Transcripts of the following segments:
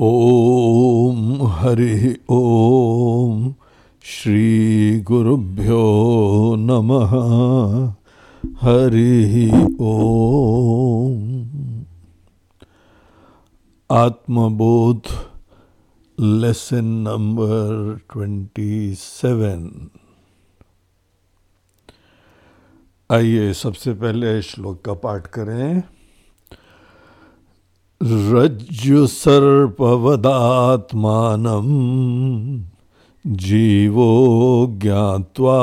ॐ हरिः श्री गुरुभ्यो नमः। हरि ॐ आत्मबोध लेसन नंबर ट्वेंटी सेवन। आइए सबसे पहले श्लोक का पाठ करें। रज्जु सर्पवदात्मानं जीवो ज्ञात्वा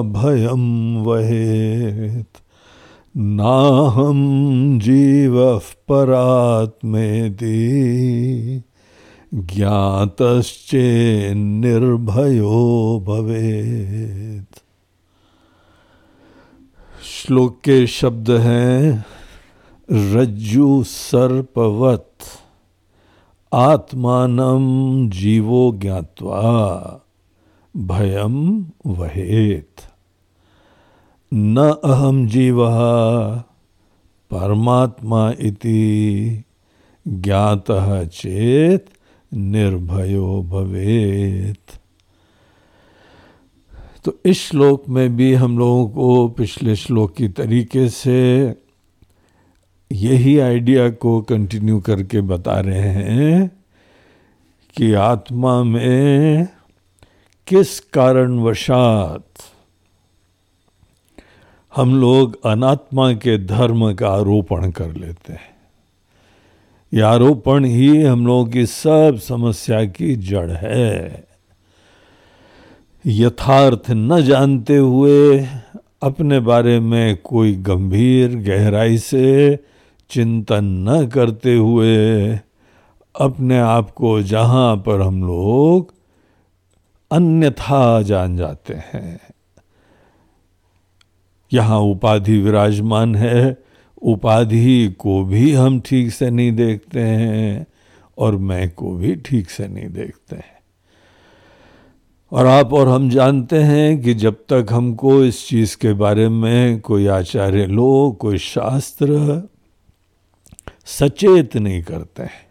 भयं वहेत्। नाहं जीवः परात्मेति, ज्ञातश्चेन्निर्भयो भवेत्। श्लोक के शब्द हैं रज्जु सर्पवत। आत्मानम जीवो ज्ञात्वा भयम वहेत। न अहम जीव, परमात्मा इति ज्ञात चेत निर्भयो भवेत। तो इस श्लोक में भी हम लोगों को पिछले श्लोक की तरीके से यही आइडिया को कंटिन्यू करके बता रहे हैं कि आत्मा में किस कारणवशात हम लोग अनात्मा के धर्म का आरोपण कर लेते हैं। यह आरोपण ही हम लोगों की सब समस्या की जड़ है। यथार्थ न जानते हुए अपने बारे में कोई गंभीर गहराई से चिंतन न करते हुए अपने आप को जहाँ पर हम लोग अन्यथा जान जाते हैं। यहाँ उपाधि विराजमान है, उपाधि को भी हम ठीक से नहीं देखते हैं और मैं को भी ठीक से नहीं देखते हैं। और आप और हम जानते हैं कि जब तक हमको इस चीज़ के बारे में कोई आचार्य लोग, कोई शास्त्र सचेत नहीं करते हैं।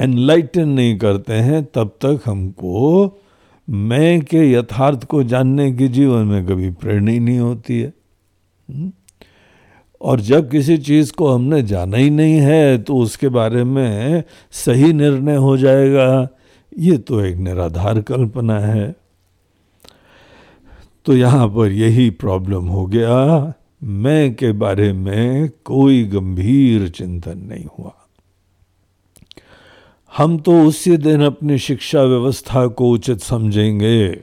एनलाइटन नहीं करते हैं, तब तक हमको मैं के यथार्थ को जानने की जीवन में कभी प्रेरणा ही नहीं होती है। हम्म? और जब किसी चीज़ को हमने जाना ही नहीं है तो उसके बारे में सही निर्णय हो जाएगा। ये तो एक निराधार कल्पना है। तो यहाँ पर यही प्रॉब्लम हो गया। मैं के बारे में कोई गंभीर चिंतन नहीं हुआ। हम तो उसी दिन अपनी शिक्षा व्यवस्था को उचित समझेंगे।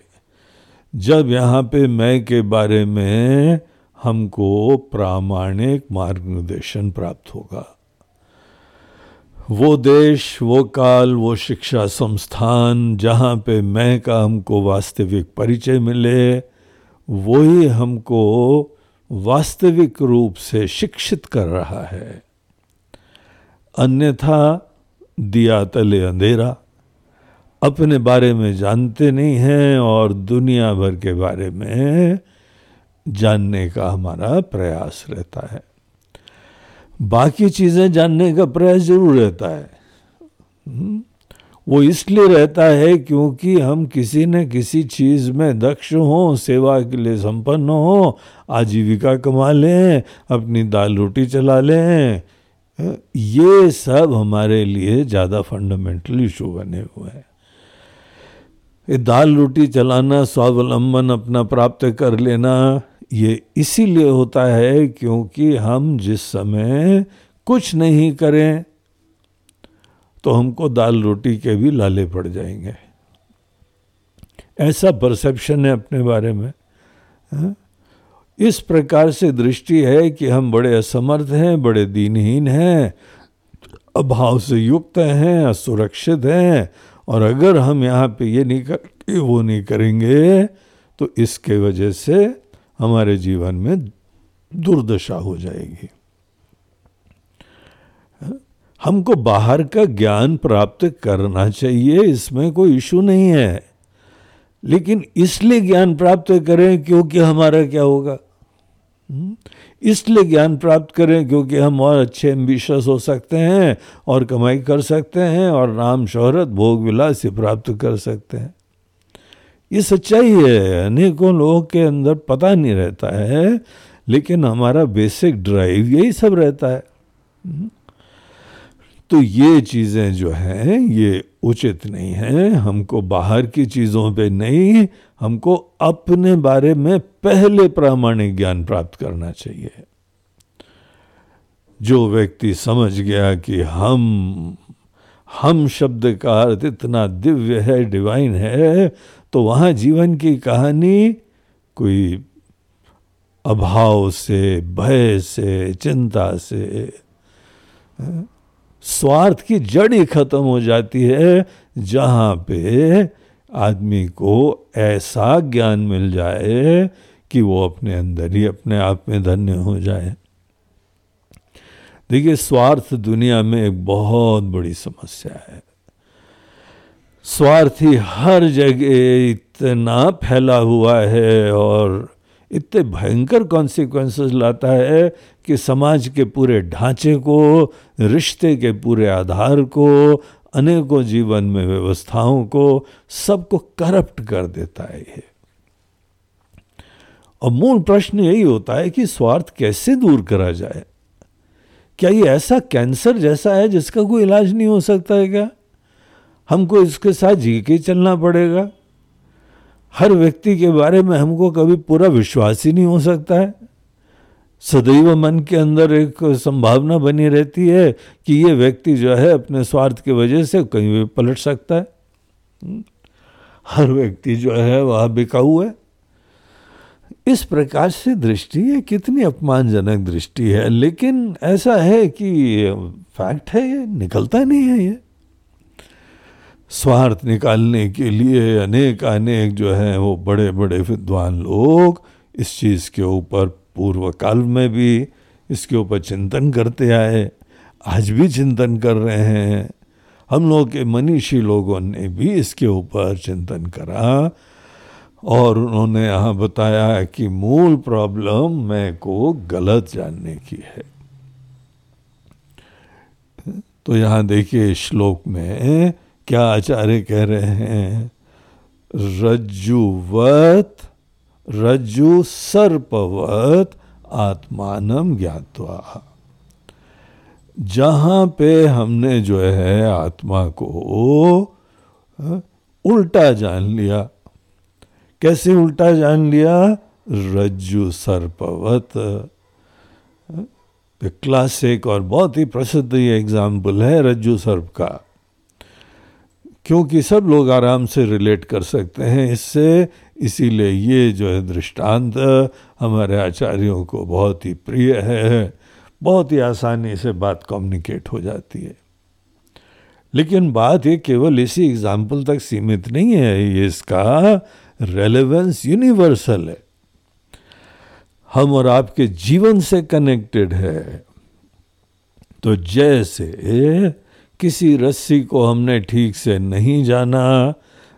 जब यहाँ पे मैं के बारे में हमको प्रामाणिक मार्गदर्शन प्राप्त होगा। वो देश, वो काल, वो शिक्षा संस्थान जहाँ पे मैं का हमको वास्तविक परिचय मिले, वही हमको वास्तविक रूप से शिक्षित कर रहा है। अन्यथा दिया तले अंधेरा। अपने बारे में जानते नहीं हैं और दुनिया भर के बारे में जानने का हमारा प्रयास रहता है। बाकी चीज़ें जानने का प्रयास ज़रूर रहता है। हम्म? वो इसलिए रहता है क्योंकि हम किसी न किसी चीज़ में दक्ष हों, सेवा के लिए संपन्न हों, आजीविका कमा लें, अपनी दाल रोटी चला लें। ये सब हमारे लिए ज़्यादा फंडामेंटल इशू बने हुए हैं। ये दाल रोटी चलाना, स्वावलंबन अपना प्राप्त कर लेना, ये इसीलिए होता है क्योंकि हम जिस समय कुछ नहीं करें तो हमको दाल रोटी के भी लाले पड़ जाएँगे ऐसा परसेप्शन है अपने बारे में, हा? इस प्रकार से दृष्टि है कि हम बड़े असमर्थ हैं, बड़े दीनहीन हैं, अभाव से युक्त हैं, असुरक्षित हैं, और अगर हम यहाँ पे ये नहीं कर वो नहीं करेंगे तो इसके वजह से हमारे जीवन में दुर्दशा हो जाएगी हमको बाहर का ज्ञान प्राप्त करना चाहिए, इसमें कोई इशू नहीं है। लेकिन इसलिए ज्ञान प्राप्त करें क्योंकि हमारा क्या होगा? हम्म? इसलिए ज्ञान प्राप्त करें क्योंकि हम और अच्छे एम्बिशस हो सकते हैं और कमाई कर सकते हैं और नाम शोहरत, भोग, विलास से प्राप्त कर सकते हैं। ये सच्चाई है। अनेकों लोगों के अंदर पता नहीं रहता है, लेकिन हमारा बेसिक ड्राइव यही सब रहता है। हम्म? तो ये चीज़ें जो हैं, ये उचित नहीं है। हमको बाहर की चीज़ों पे नहीं, हमको अपने बारे में पहले प्रामाणिक ज्ञान प्राप्त करना चाहिए। जो व्यक्ति समझ गया कि हम हम शब्द का अर्थ इतना दिव्य है डिवाइन है तो वहाँ जीवन की कहानी कोई अभाव से, भय से, चिंता से स्वार्थ की जड़ ही खत्म हो जाती है, जहाँ पे आदमी को ऐसा ज्ञान मिल जाए कि वो अपने अंदर ही अपने आप में धन्य हो जाए। देखिए, स्वार्थ दुनिया में एक बहुत बड़ी समस्या है। स्वार्थ हर जगह इतना फैला हुआ है और इतने भयंकर कॉन्सिक्वेंसेस लाता है कि समाज के पूरे ढांचे को, रिश्ते के पूरे आधार को, अनेकों जीवन में व्यवस्थाओं को सबको करप्ट कर देता है ये। और मूल प्रश्न यही होता है कि स्वार्थ कैसे दूर करा जाए? क्या ये ऐसा कैंसर जैसा है जिसका कोई इलाज नहीं हो सकता है क्या? हमको इसके साथ जी के चलना पड़ेगा। हर व्यक्ति के बारे में हमको कभी पूरा विश्वास ही नहीं हो सकता है। सदैव मन के अंदर एक संभावना बनी रहती है कि ये व्यक्ति जो है अपने स्वार्थ की वजह से कहीं भी पलट सकता है। हम्म। हर व्यक्ति जो है वह बिकाऊ है। इस प्रकार से दृष्टि है, कितनी अपमानजनक दृष्टि है। लेकिन ऐसा है कि फैक्ट है, ये निकलता नहीं है ये। स्वार्थ निकालने के लिए अनेक अनेक जो है वो बड़े बड़े विद्वान लोग इस चीज़ के ऊपर पूर्व काल में भी इसके ऊपर चिंतन करते आए, आज भी चिंतन कर रहे हैं। हम लोग के मनीषी लोगों ने भी इसके ऊपर चिंतन करा और उन्होंने यहाँ बताया कि मूल प्रॉब्लम मैं को गलत जानने की है। तो यहाँ देखिए श्लोक में क्या आचार्य कह रहे हैं? रज्जुवत रज्जु सर्पवत आत्मानम ज्ञातवा। जहाँ पे हमने जो है आत्मा को उल्टा जान लिया। कैसे उल्टा जान लिया? रज्जु सर्पवत क्लासिक और बहुत ही प्रसिद्ध ये एग्ज़ाम्पल है रज्जु सर्प का। क्योंकि सब लोग आराम से रिलेट कर सकते हैं इससे, इसीलिए ये जो है दृष्टांत हमारे आचार्यों को बहुत ही प्रिय है। बहुत ही आसानी से बात कम्युनिकेट हो जाती है। लेकिन बात ये केवल इसी एग्ज़ाम्पल तक सीमित नहीं है, ये इसका रेलेवेंस यूनिवर्सल है। हम और आपके जीवन से कनेक्टेड है। तो जैसे किसी रस्सी को हमने ठीक से नहीं जाना,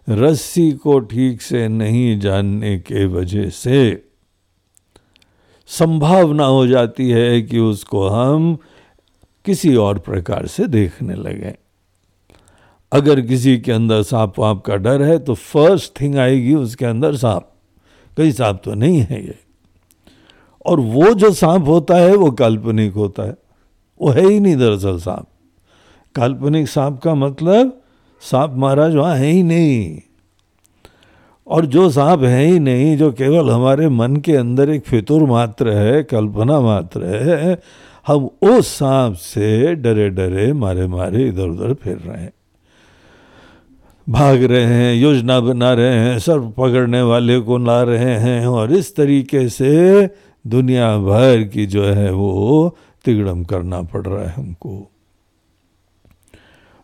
रस्सी को ठीक से नहीं जानने के वजह से संभावना हो जाती है कि उसको हम किसी और प्रकार से देखने लगे। अगर किसी के अंदर सांप वाप का डर है तो फ़र्स्ट थिंग आएगी उसके अंदर सांप। कई सांप तो नहीं है ये। और वो जो सांप होता है, वो काल्पनिक होता है। वो है ही नहीं दरअसल सांप। काल्पनिक सांप का मतलब सांप महाराज वहाँ है ही नहीं। और जो सांप है ही नहीं, जो केवल हमारे मन के अंदर एक फितुर मात्र है, कल्पना मात्र है, हम उस सांप से डरे डरे, मारे मारे इधर उधर फिर रहे हैं। भाग रहे हैं, योजना बना रहे हैं सर्व पकड़ने वाले को ला रहे हैं, और इस तरीके से दुनिया भर की जो है वो तिगड़म करना पड़ रहा है हमको।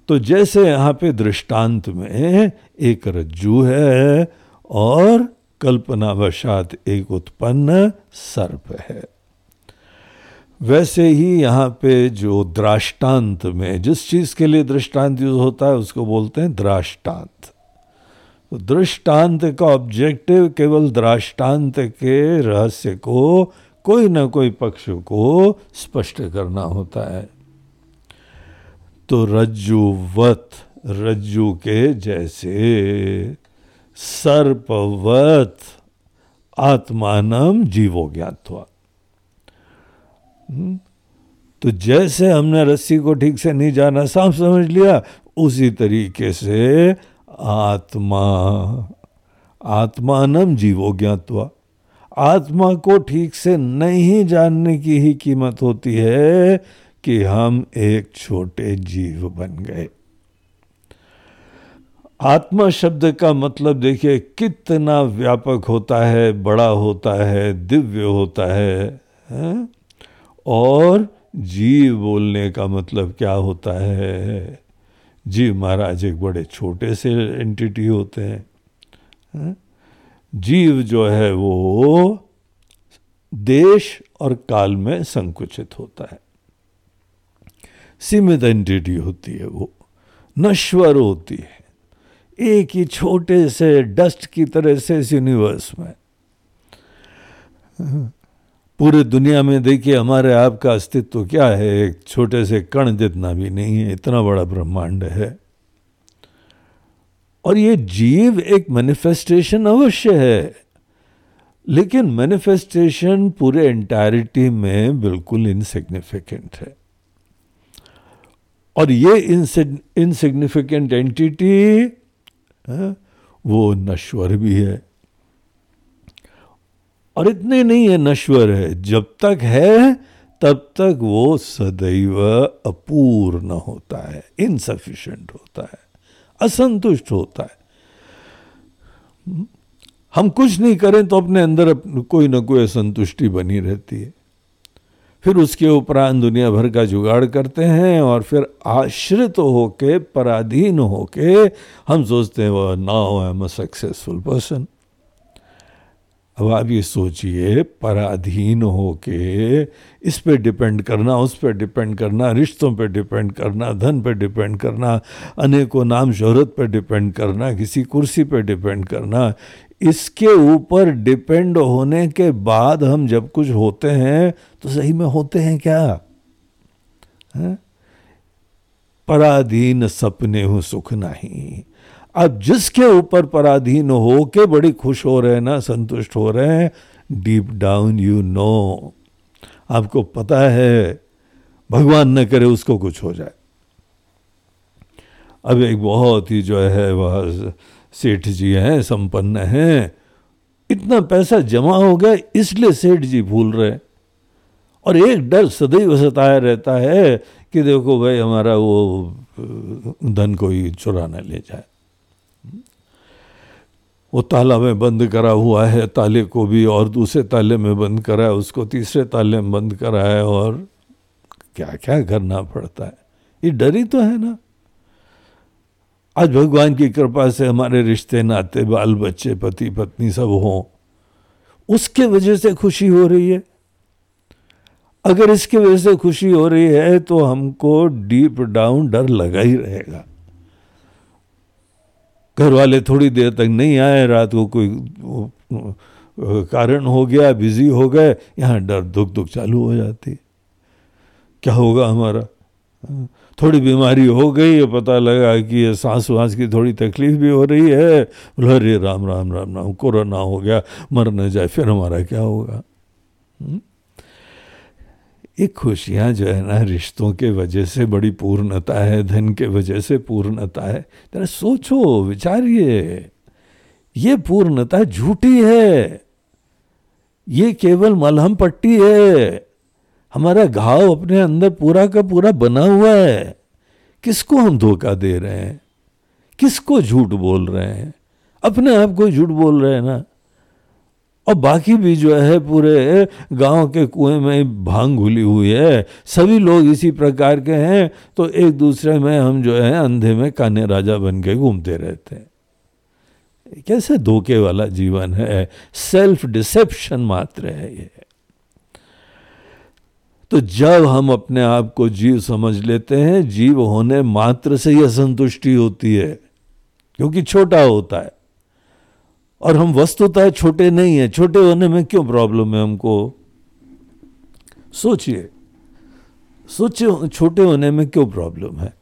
तो जैसे यहाँ पे दृष्टांत में एक रज्जू है और कल्पनावशात एक उत्पन्न सर्प है। वैसे ही यहाँ पे जो दृष्टांत में जिस चीज़ के लिए दृष्टांत यूज़ होता है, उसको बोलते हैं दृष्टांत तो दृष्टांत का ऑब्जेक्टिव केवल दृष्टांत के रहस्य को कोई ना कोई पक्ष को स्पष्ट करना होता है। तो रज्जुवत रज्जु के जैसे। सर्पवत, आत्मानम जीवो ज्ञातवा हम्म? तो जैसे हमने रस्सी को ठीक से नहीं जाना साफ़ समझ लिया, उसी तरीके से आत्मा, आत्मानम जीवो ज्ञातवा आत्मा को ठीक से नहीं जानने की ही कीमत होती है कि हम एक छोटे जीव बन गए आत्मा शब्द का मतलब देखिए कितना व्यापक होता है बड़ा होता है दिव्य होता है, है? और जीव बोलने का मतलब क्या होता है जीव महाराज एक बड़े छोटे से एंटिटी होते हैं है? जीव जो है वो देश और काल में संकुचित होता है सीमित एंटिटी होती है वो, नश्वर होती है। एक ही छोटे से डस्ट की तरह से इस यूनिवर्स में। पूरे दुनिया में देखिए, हमारे आपका अस्तित्व क्या है? एक छोटे से कण जितना भी नहीं है, इतना बड़ा ब्रह्मांड है। और ये जीव एक मैनिफेस्टेशन अवश्य है। लेकिन मैनिफेस्टेशन पूरे एंटायरिटी में बिल्कुल इनसिग्निफिकेंट है। और ये इनसिग्निफिकेंट एंटिटी वो नश्वर भी है। और इतने नहीं है नश्वर है, जब तक है, तब तक वो सदैव अपूर्ण होता है इनसफिशियंट होता है, असंतुष्ट होता है। हम कुछ नहीं करें तो अपने अंदर कोई ना कोई असंतुष्टि बनी रहती है। फिर उसके उपरांत दुनिया भर का जुगाड़ करते हैं और फिर आश्रित होके, पराधीन होके हम सोचते हैं, वह now I am a successful person अब आप ये सोचिए, पराधीन होके इस पे डिपेंड करना, उस पे डिपेंड करना, रिश्तों पे डिपेंड करना, धन पे डिपेंड करना, अनेकों नाम शोहरत पे डिपेंड करना, किसी कुर्सी पे डिपेंड करना इसके ऊपर डिपेंड होने के बाद हम जब कुछ होते हैं तो सही में होते हैं क्या? है? पराधीन सपने हूँ, सुख नहीं। अब जिसके ऊपर पराधीन हो के बड़ी खुश हो रहे हैं ना, संतुष्ट हो रहे हैं डीप डाउन यू नो आपको पता है, भगवान न करे उसको कुछ हो जाए। अब एक बहुत ही जो है, वह सेठ जी हैं, संपन्न हैं। इतना पैसा जमा हो गया, इसलिए सेठ जी भूल रहे और एक डर सदैव सताया रहता है कि देखो भाई, हमारा वो धन कोई चुरा न ले जाए। वो ताला में बंद करा हुआ है, ताले को भी और दूसरे ताले में बंद करा है, उसको तीसरे ताले में बंद करा है और क्या क्या करना पड़ता है। ये डर ही तो है ना। आज भगवान की कृपा से हमारे रिश्ते, नाते, बाल, बच्चे, पति, पत्नी सब हों। उसके वजह से खुशी हो रही है। अगर इसके वजह से खुशी हो रही है तो हमको डीप डाउन डर लगा ही रहेगा। घर वाले थोड़ी देर तक नहीं आए, रात को कोई कारण हो गया, बिज़ी हो गए, यहाँ डर, दुख दुख चालू हो जाती। क्या होगा हमारा? थोड़ी बीमारी हो गई है पता लगा कि ये सांस वास की थोड़ी तकलीफ़ भी हो रही है। बोला, अरे, राम राम राम राम, कोरोना हो गया, मर न जाए, फिर हमारा क्या होगा? ये खुशियाँ जो है ना, रिश्तों के वजह से बड़ी पूर्णता है, धन के वजह से पूर्णता है। तेरा सोचो, विचारिए, ये पूर्णता झूठी है। ये केवल मलहम पट्टी है। हमारा घाव अपने अंदर पूरा का पूरा बना हुआ है। किसको हम धोखा दे रहे हैं? किसको झूठ बोल रहे हैं? अपने आप को झूठ बोल रहे हैं ना? और बाकी भी जो है पूरे गाँव के कुएँ में भाँग घुली हुई है। सभी लोग इसी प्रकार के हैं तो एक दूसरे में हम जो है अंधे में काने राजा बन के घूमते रहते हैं। कैसे धोखे वाला जीवन है? सेल्फ डिसेप्शन मात्र है ये। तो जब हम अपने आप को जीव समझ लेते हैं, जीव होने मात्र से ही असंतुष्टि होती है, क्योंकि छोटा होता है। और हम वस्तुतः छोटे नहीं है। छोटे होने में क्यों प्रॉब्लम है हमको? सोचिए। सोचिए छोटे होने में क्यों प्रॉब्लम है?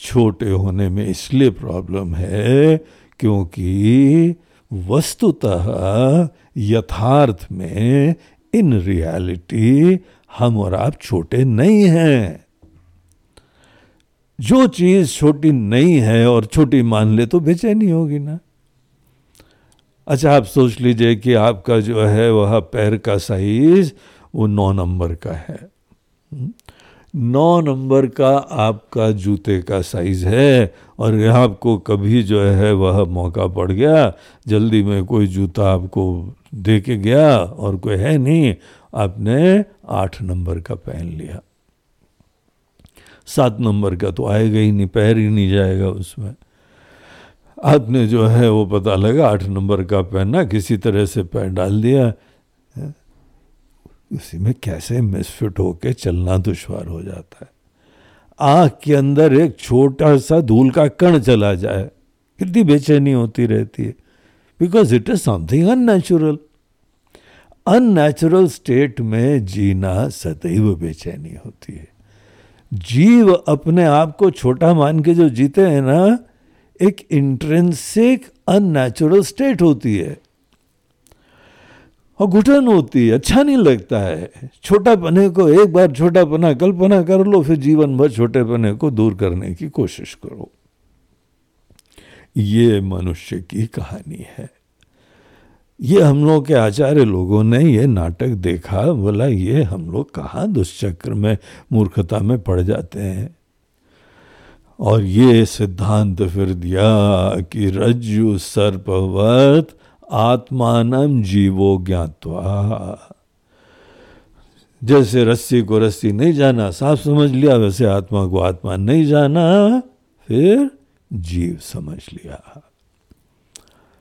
छोटे होने में इसलिए प्रॉब्लम है क्योंकि वस्तुतः यथार्थ में इन रियलिटी हम और आप छोटे नहीं हैं। जो चीज़ छोटी नहीं है और छोटी मान ले तो बेचैनी होगी ना। अच्छा आप सोच लीजिए कि आपका जो है वह पैर का साइज़ वो नौ नंबर का है। नौ नंबर का आपका जूते का साइज़ है और आपको कभी जो है वह मौका पड़ गया, जल्दी में कोई जूता आपको दे के गया और कोई है नहीं, आपने आठ नंबर का पहन लिया। सात नंबर का तो आएगा ही नहीं पैर ही नहीं जाएगा उसमें। आपने जो है वो पता लगा, आठ नंबर का पहना किसी तरह से पैर डाल दिया उसी में कैसे मिसफिट होके चलना दुश्वार हो जाता है। आँख के अंदर एक छोटा सा धूल का कण चला जाए, कितनी बेचैनी होती रहती है। Because it is something unnatural unnatural state में जीना सदैव बेचैनी होती है। जीव अपने आप को छोटा मान के जो जीते हैं ना, एक इंट्रेंसिक अननेचुरल स्टेट होती है। और घुटन होती है अच्छा नहीं लगता है। छोटा पने को एक बार छोटा पना कल्पना कर लो, फिर जीवन भर छोटे पने को दूर करने की कोशिश करो। ये मनुष्य की कहानी है। ये हम लोग के आचार्य लोगों ने ये नाटक देखा, बोला, ये हम लोग कहाँ दुष्चक्र में, मूर्खता में पड़ जाते हैं? और ये सिद्धांत फिर दिया कि रज्जु सर्पवत आत्मान जीवो ज्ञातवा। जैसे रस्सी को रस्सी नहीं जाना, साफ़ समझ लिया, वैसे आत्मा को आत्मा नहीं जाना, फिर जीव समझ लिया।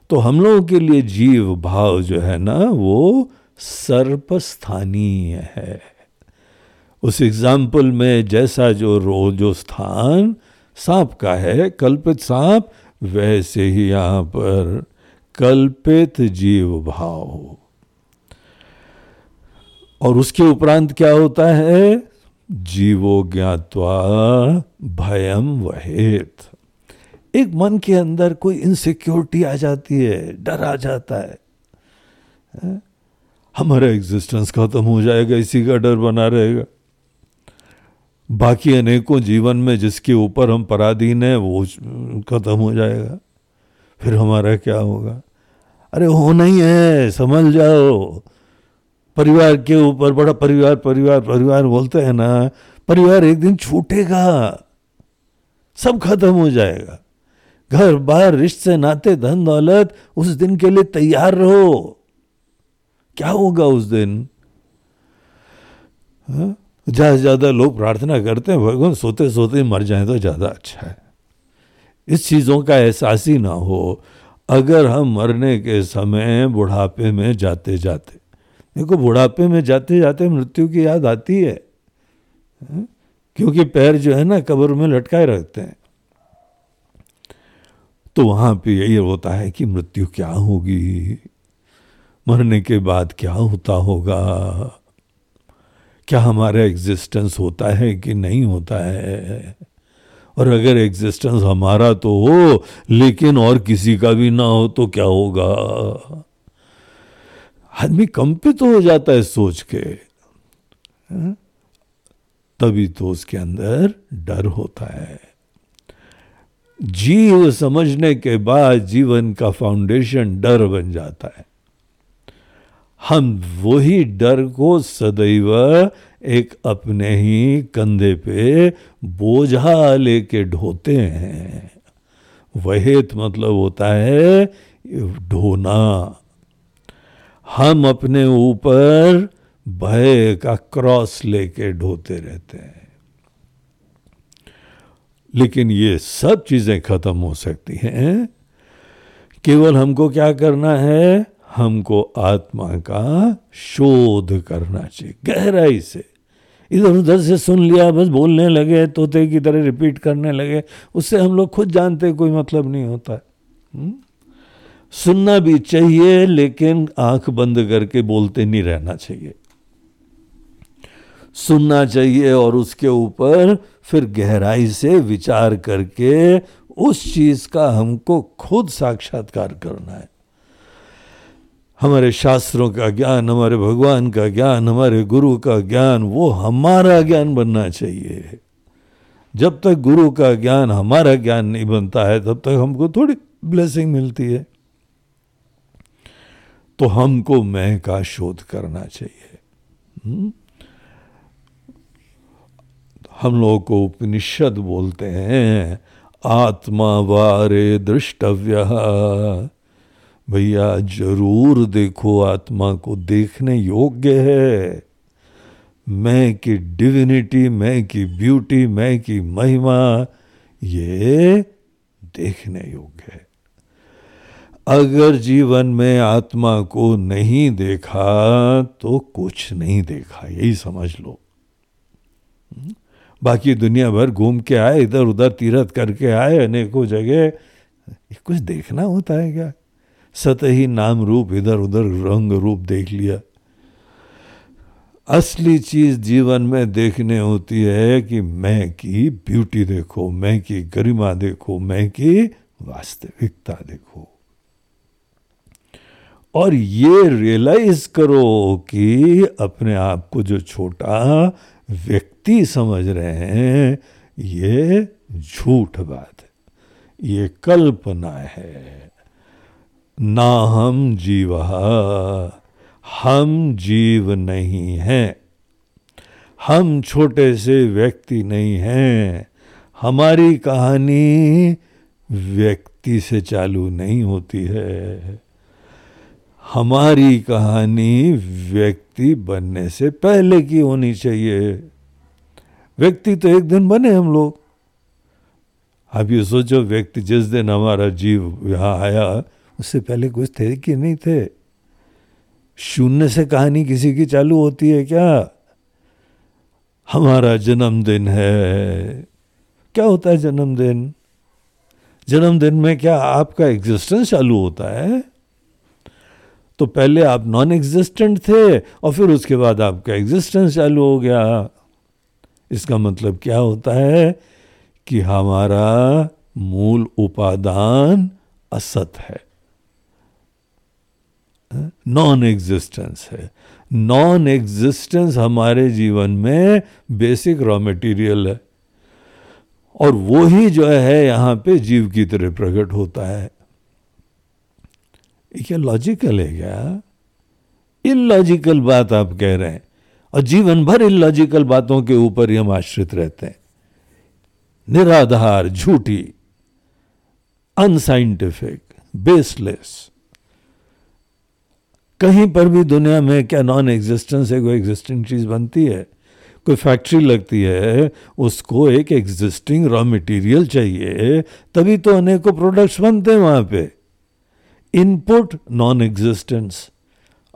तो हम लोगों के लिए जीव भाव जो है ना, वो सर्पस्थानीय है। उस एग्ज़ाम्पल में जैसा जो रो, जो स्थान सांप का है, कल्पित सांप वैसे ही यहाँ पर कल्पित जीव भाव हो। और उसके उपरांत क्या होता है? जीवो ज्ञातवा भयम वहेत। एक मन के अंदर कोई इनसिक्योरिटी आ जाती है, डर आ जाता है। हमारा एग्जिस्टेंस खत्म हो जाएगा, इसी का डर बना रहेगा। बाकी अनेकों जीवन में जिसके ऊपर हम पराधीन है, वो खत्म हो जाएगा। फिर हमारा क्या होगा? अरे होना ही है समझ जाओ। परिवार के ऊपर, बड़ा परिवार परिवार परिवार बोलते हैं ना, परिवार एक दिन छूटेगा, सब खत्म हो जाएगा। घर, बार, रिश्ते, नाते, धन, दौलत, उस दिन के लिए तैयार रहो। क्या होगा उस दिन? हाँ? ज़्यादा ज़्यादा लोग प्रार्थना करते हैं, भगवान सोते सोते मर जाए तो ज़्यादा अच्छा है। इस चीज़ों का एहसास ही ना हो, अगर हम मरने के समय बुढ़ापे में जाते जाते। देखो, बुढ़ापे में जाते जाते मृत्यु की याद आती है हाँ? क्योंकि पैर जो है ना, कब्र में लटकाए रखते हैं। तो वहाँ पे यही होता है कि मृत्यु क्या होगी? मरने के बाद क्या होता होगा? क्या हमारा एग्जिस्टेंस होता है कि नहीं होता है? और अगर एग्जिस्टेंस हमारा तो हो, लेकिन और किसी का भी ना हो तो क्या होगा? आदमी कंपित हो जाता है सोच के। हाँ? तभी तो उसके अंदर डर होता है। जीव समझने के बाद जीवन का फाउंडेशन डर बन जाता है। हम वही डर को सदैव एक अपने ही कंधे पे बोझा लेके ढोते हैं। वहेत मतलब होता है ढोना। हम अपने ऊपर भय का क्रॉस लेके ढोते रहते हैं। लेकिन ये सब चीज़ें खत्म हो सकती हैं। केवल हमको क्या करना है? हमको आत्मा का शोध करना चाहिए, गहराई से। इधर उधर से सुन लिया, बस बोलने लगे, तोते की तरह रिपीट करने लगे। उससे हम लोग खुद जानते कोई मतलब नहीं होता। है हम्म? सुनना भी चाहिए, लेकिन आँख बंद करके बोलते नहीं रहना चाहिए। सुनना चाहिए और उसके ऊपर फिर गहराई से विचार करके उस चीज़ का हमको खुद साक्षात्कार करना है। हमारे शास्त्रों का ज्ञान, हमारे भगवान का ज्ञान, हमारे गुरु का ज्ञान, वो हमारा ज्ञान बनना चाहिए जब तक गुरु का ज्ञान हमारा ज्ञान नहीं बनता है, तब तक हमको थोड़ी ब्लेसिंग मिलती है तो हमको मैं का शोध करना चाहिए? हम्म? हम लोगों को उपनिषद बोलते हैं, आत्मा वारे दृष्टव्य भैया, ज़रूर देखो, आत्मा को देखने योग्य है। मैं की डिविनिटी, मैं की ब्यूटी, मैं की महिमा, ये देखने योग्य है। अगर जीवन में आत्मा को नहीं देखा तो कुछ नहीं देखा, यही समझ लो। हम्म? बाकी दुनिया भर घूम के आए इधर उधर तीरथ करके आए, अनेकों जगह, कुछ देखना होता है क्या? सतही नाम रूप, इधर उधर रंग रूप देख लिया। असली चीज़ जीवन में देखने होती है कि मैं की ब्यूटी देखो, मैं की गरिमा देखो, मैं की वास्तविकता देखो। और ये रियलाइज़ करो कि अपने आप को जो छोटा व्यक्ति समझ रहे हैं, ये झूठ बात है, ये कल्पना है। ना हम जीव हम जीव नहीं हैं। हम छोटे से व्यक्ति नहीं हैं। हमारी कहानी व्यक्ति से चालू नहीं होती है। हमारी कहानी व्यक्ति बनने से पहले की होनी चाहिए। व्यक्ति तो एक दिन बने हम लोग। आप ये सोचो, व्यक्ति जिस दिन हमारा जीव यहाँ आया उससे पहले कुछ थे कि नहीं थे? शून्य से कहानी किसी की चालू होती है क्या? हमारा जन्मदिन है। क्या होता है जन्मदिन? जन्मदिन में क्या आपका एग्जिस्टेंस चालू होता है? तो पहले आप नॉन एग्जिस्टेंट थे और फिर उसके बाद आपका एग्जिस्टेंस चालू हो गया। इसका मतलब क्या होता है कि हमारा मूल उपादान असत है। नॉन एग्जिस्टेंस है। नॉन एग्जिस्टेंस हमारे जीवन में बेसिक रॉ मटेरियल है। और वो ही जो है यहाँ पे जीव की तरह प्रकट होता है। क्या लॉजिकल है क्या? इलॉजिकल बात आप कह रहे हैं। और जीवन भर इलॉजिकल बातों के ऊपर ही हम आश्रित रहते हैं। निराधार, झूठी अनसाइंटिफिक बेसलेस कहीं पर भी दुनिया में क्या नॉन एग्जिस्टेंस है, कोई एग्जिस्टिंग चीज़ बनती है, कोई फैक्ट्री लगती है, उसको एक एग्जिस्टिंग रॉ मटेरियल चाहिए, तभी तो अनेकों प्रोडक्ट्स बनते हैं वहाँ पे। Input non existence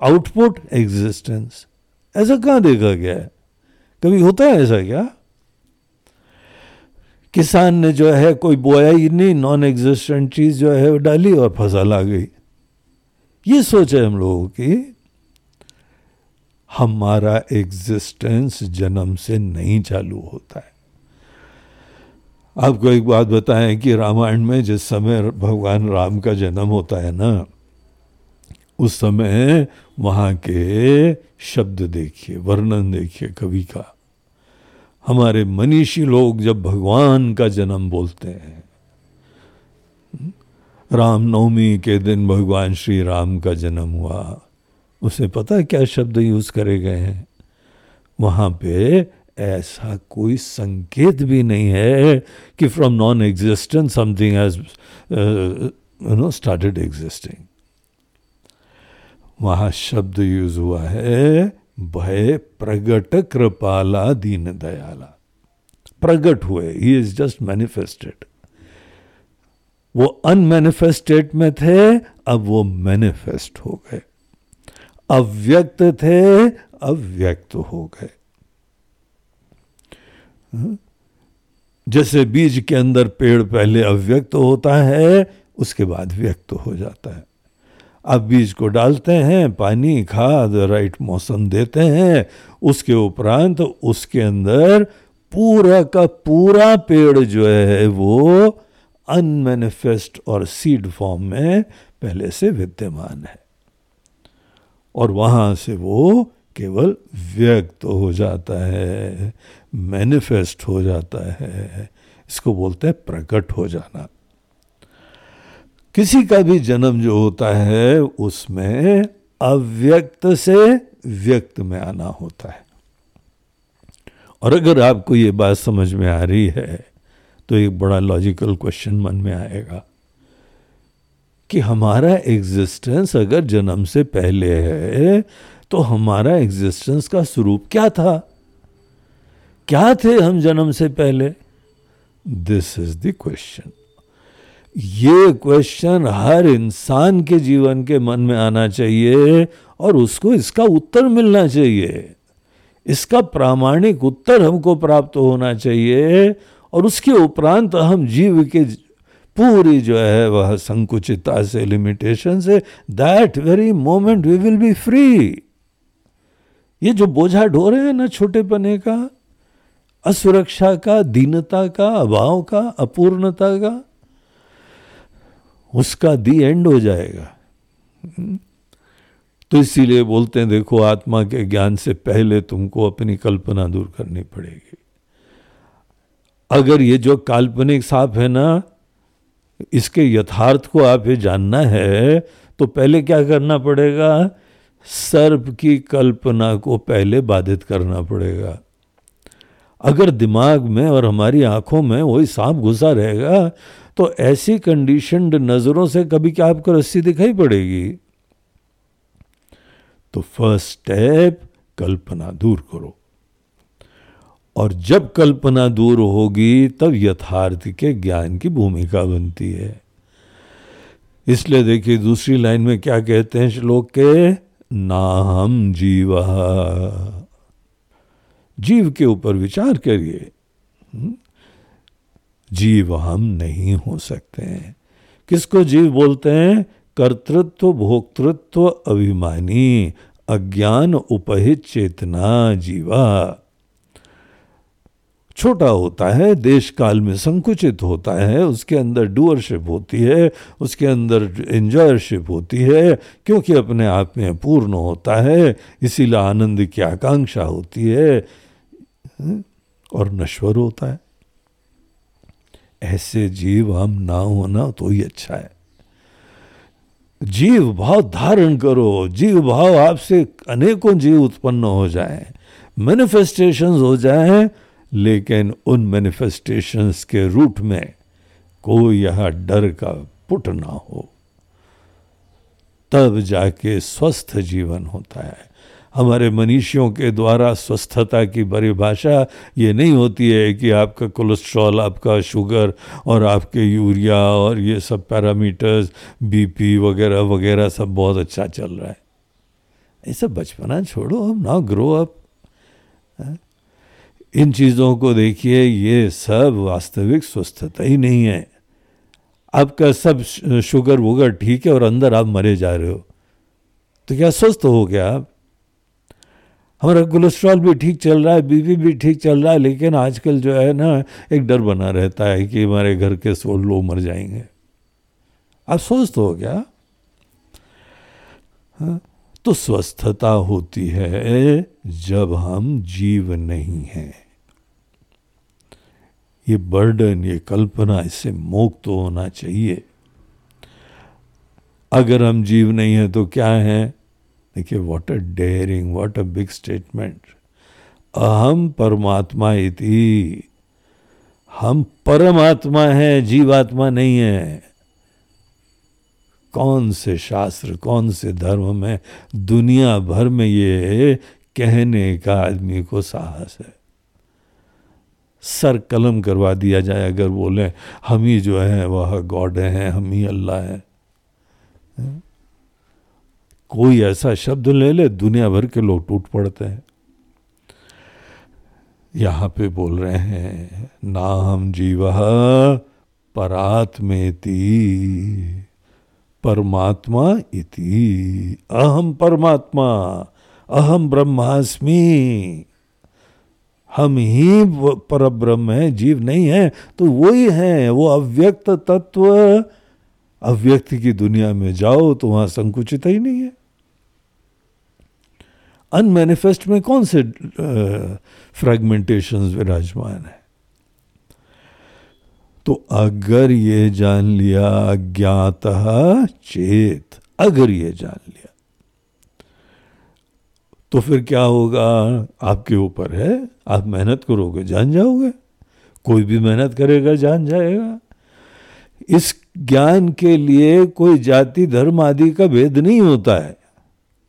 output existence ऐसा कहाँ देखा गया है? कभी होता है ऐसा क्या? किसान ने जो है कोई बोया ही नहीं नॉन एग्जिस्टेंट चीज़ जो है वो डाली और फ़सल आ गई। ये सोच है हम लोगों की, हमारा एग्जिस्टेंस जन्म से नहीं चालू होता है। आपको एक बात बताएँ कि रामायण में जिस समय भगवान राम का जन्म होता है ना, उस समय वहाँ के शब्द देखिए, वर्णन देखिए कवि का। हमारे मनीषी लोग जब भगवान का जन्म बोलते हैं राम नवमी के दिन भगवान श्री राम का जन्म हुआ। उसे पता है क्या शब्द यूज़ करे गए हैं? वहाँ पे ऐसा कोई संकेत भी नहीं है कि from non existence something has you know started existing वहाँ शब्द यूज़ हुआ है, भय प्रगट कृपाला दीन दयाला। प्रगट हुए ही इज़ जस्ट मैनिफेस्टेड वो अनमेनिफेस्टेड में थे, अब वो मैनिफेस्ट हो गए। अव्यक्त थे, अव्यक्त हो गए। हाँ? जैसे बीज के अंदर पेड़ पहले अव्यक्त होता है, उसके बाद व्यक्त हो जाता है। आप बीज को डालते हैं, पानी, खाद राइट मौसम देते हैं, उसके उपरांत उसके अंदर पूरा का पूरा पेड़ जो है वो अनमेनिफेस्ट और सीड फॉर्म में पहले से विद्यमान है। और वहाँ से वो केवल व्यक्त हो जाता है मैनिफेस्ट हो जाता है। इसको बोलते हैं प्रकट हो जाना। किसी का भी जन्म जो होता है, उसमें अव्यक्त से व्यक्त में आना होता है। और अगर आपको ये बात समझ में आ रही है तो एक बड़ा लॉजिकल क्वेश्चन मन में आएगा कि हमारा एग्जिस्टेंस अगर जन्म से पहले है तो हमारा एग्जिस्टेंस का स्वरूप क्या था? क्या थे हम जन्म से पहले? दिस इज़ द क्वेश्चन ये क्वेश्चन हर इंसान के जीवन के मन में आना चाहिए और उसको इसका उत्तर मिलना चाहिए। इसका प्रामाणिक उत्तर हमको प्राप्त होना चाहिए और उसके उपरांत हम जीव के पूरी जो है वह संकुचितता से लिमिटेशन से that very moment we will be free ये जो बोझा ढो रहे हैं ना छोटे पने का, असुरक्षा का, दीनता का, अभाव का, अपूर्णता का, उसका दी एंड हो जाएगा। तो इसीलिए बोलते हैं, देखो आत्मा के ज्ञान से पहले तुमको अपनी कल्पना दूर करनी पड़ेगी। अगर ये जो काल्पनिक सांप है ना, इसके यथार्थ को आप ये जानना है तो पहले क्या करना पड़ेगा? सर्प की कल्पना को पहले बाधित करना पड़ेगा। अगर दिमाग में और हमारी आँखों में वही सांप घुसा रहेगा तो ऐसी कंडीशनड नज़रों से कभी क्या आपको रस्सी दिखाई पड़ेगी? तो फ़र्स्ट स्टेप कल्पना दूर करो। और जब कल्पना दूर होगी, तब यथार्थ के ज्ञान की भूमिका बनती है। इसलिए देखिए, दूसरी लाइन में क्या कहते हैं श्लोक के? ना हम जीव। जीव के ऊपर विचार करिए। हम्म? जीव हम नहीं हो सकते हैं। किसको जीव बोलते हैं? कर्तृत्व, भोक्तृत्व, अभिमानी, अज्ञान, उपहित चेतना, जीवा। छोटा होता है देश काल में संकुचित होता है, उसके अंदर डूअरशिप होती है, उसके अंदर एंजॉयरशिप होती है, क्योंकि अपने आप में पूर्ण होता है, इसीलिए आनंद की आकांक्षा होती है और नश्वर होता है। ऐसे जीव हम ना होना तो ही अच्छा है। जीव भाव धारण करो, जीव भाव आपसे अनेकों जीव उत्पन्न हो जाए मैनिफेस्टेशन हो जाए लेकिन उन मैनिफेस्टेशंस के रूट में कोई यह डर का पुट ना हो। तब जाके स्वस्थ जीवन होता है। हमारे मनीषियों के द्वारा स्वस्थता की परिभाषा ये नहीं होती है कि आपका कोलेस्ट्रॉल आपका शुगर और आपके यूरिया और ये सब पैरामीटर्स बीपी वगैरह वगैरह सब बहुत अच्छा चल रहा है। ये सब बचपना छोड़ो, हम ना ग्रो अप इन चीज़ों को देखिए, ये सब वास्तविक स्वस्थता ही नहीं है। आपका सब शुगर, वुगर ठीक है और अंदर आप मरे जा रहे हो। तो क्या स्वस्थ हो गया आप? हमारा कोलेस्ट्रॉल भी ठीक चल रहा है, बीपी भी ठीक चल रहा है, लेकिन आजकल जो है ना, एक डर बना रहता है कि हमारे घर के सो लोग मर जाएँगे। आप स्वस्थ हो गया? हाँ तो स्वस्थता होती है जब हम जीव नहीं हैं। ये बर्डन ये कल्पना इससे मुक्त तो होना चाहिए। अगर हम जीव नहीं है तो क्या है? देखिए what a daring what a big statement अहम परमात्मा इति। हम परमात्मा हैं, जीवात्मा नहीं है। कौन से शास्त्र, कौन से धर्म में दुनिया भर में ये कहने का आदमी को साहस है। सर कलम करवा दिया जाए, अगर बोले, हम ही जो है, वह गॉड हैं, हम ही अल्लाह है। कोई ऐसा शब्द ले ले, दुनिया भर के लोग टूट पड़ते हैं। यहाँ पे बोल रहे हैं, नाम जीव परात्मेति, परमात्मा इति अहम परमात्मा अहम ब्रह्मास्मि। हम ही पर ब्रह्म है, जीव नहीं है तो वही है, वो अव्यक्त तत्व। अव्यक्त की दुनिया में जाओ तो वहाँ संकुचित ही नहीं है। अनमेनिफेस्ट में कौन से फ्रेगमेंटेशन विराजमान है? तो अगर ये जान लिया अज्ञात चेत, अगर ये जान लिया तो फिर क्या होगा? आपके ऊपर है। आप मेहनत करोगे, जान जाओगे। कोई भी मेहनत करेगा, जान जाएगा। इस ज्ञान के लिए कोई जाति, धर्म आदि का भेद नहीं होता है।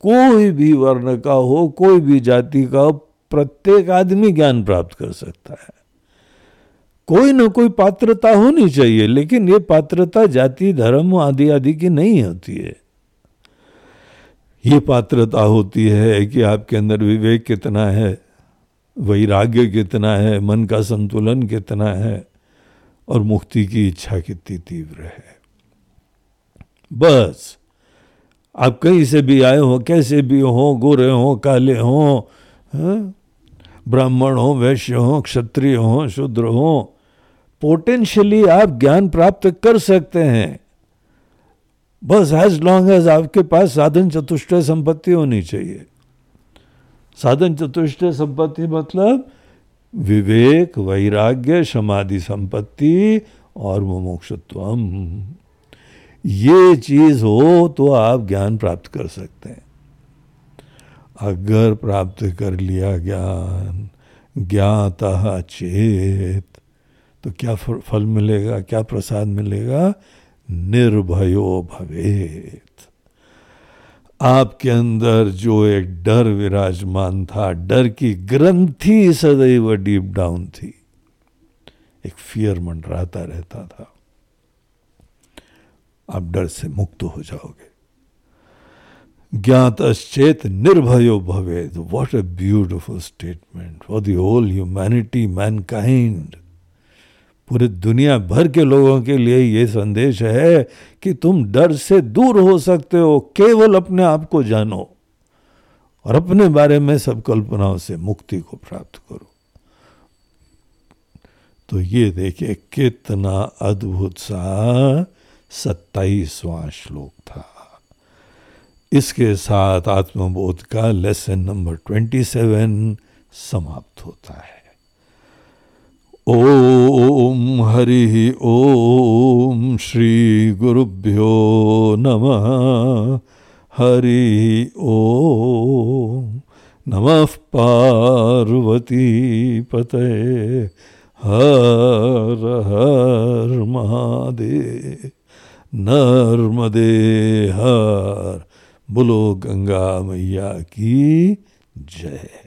कोई भी वर्ण का हो, कोई भी जाति का हो, प्रत्येक आदमी ज्ञान प्राप्त कर सकता है। कोई ना कोई पात्रता होनी चाहिए, लेकिन ये पात्रता जाति, धर्म आदि आदि की नहीं होती है। ये पात्रता होती है कि आपके अंदर विवेक कितना है, वैराग्य कितना है, मन का संतुलन कितना है और मुक्ति की इच्छा कितनी तीव्र है बस, आप कहीं से भी आए हो, कैसे भी हो, गोरे हो, काले हो हाँ? ब्राह्मण हो, वैश्य हो, क्षत्रिय हो, शूद्र हो पोटेंशियली आप ज्ञान प्राप्त कर सकते हैं बस एज लॉन्ग एज आपके पास साधन चतुष्ट संपत्ति होनी चाहिए। साधन चतुष्ट संपत्ति मतलब विवेक, वैराग्य, समाधि संपत्ति और मुमुक्षुत्वम। ये चीज़ हो तो आप ज्ञान प्राप्त कर सकते हैं। अगर प्राप्त कर लिया ज्ञान, ज्ञात चेत तो क्या फल मिलेगा, क्या प्रसाद मिलेगा? निर्भयो भवेत। आपके अंदर जो एक डर विराजमान था, डर की ग्रंथि सदैव डीप डाउन थी। एक फियर मंडराता रहता था। आप डर से मुक्त हो जाओगे। ज्ञातश्चेत निर्भयो भवेद। What a beautiful statement for the whole humanity mankind पूरे दुनिया भर के लोगों के लिए ये संदेश है कि तुम डर से दूर हो सकते हो, केवल अपने आप को जानो और अपने बारे में सब कल्पनाओं से मुक्ति को प्राप्त करो। तो ये देखिए, कितना अद्भुत सा सत्ताईसवां श्लोक था। इसके साथ आत्मबोध का लेसन नंबर ट्वेंटी सेवन समाप्त होता है। ओम हरि ओम श्री गुरुभ्यो नमः। हरि ओम। नमः पार्वती पते। हर हर महादेव। नर्मदे हर। बोलो गंगा मैया की जय।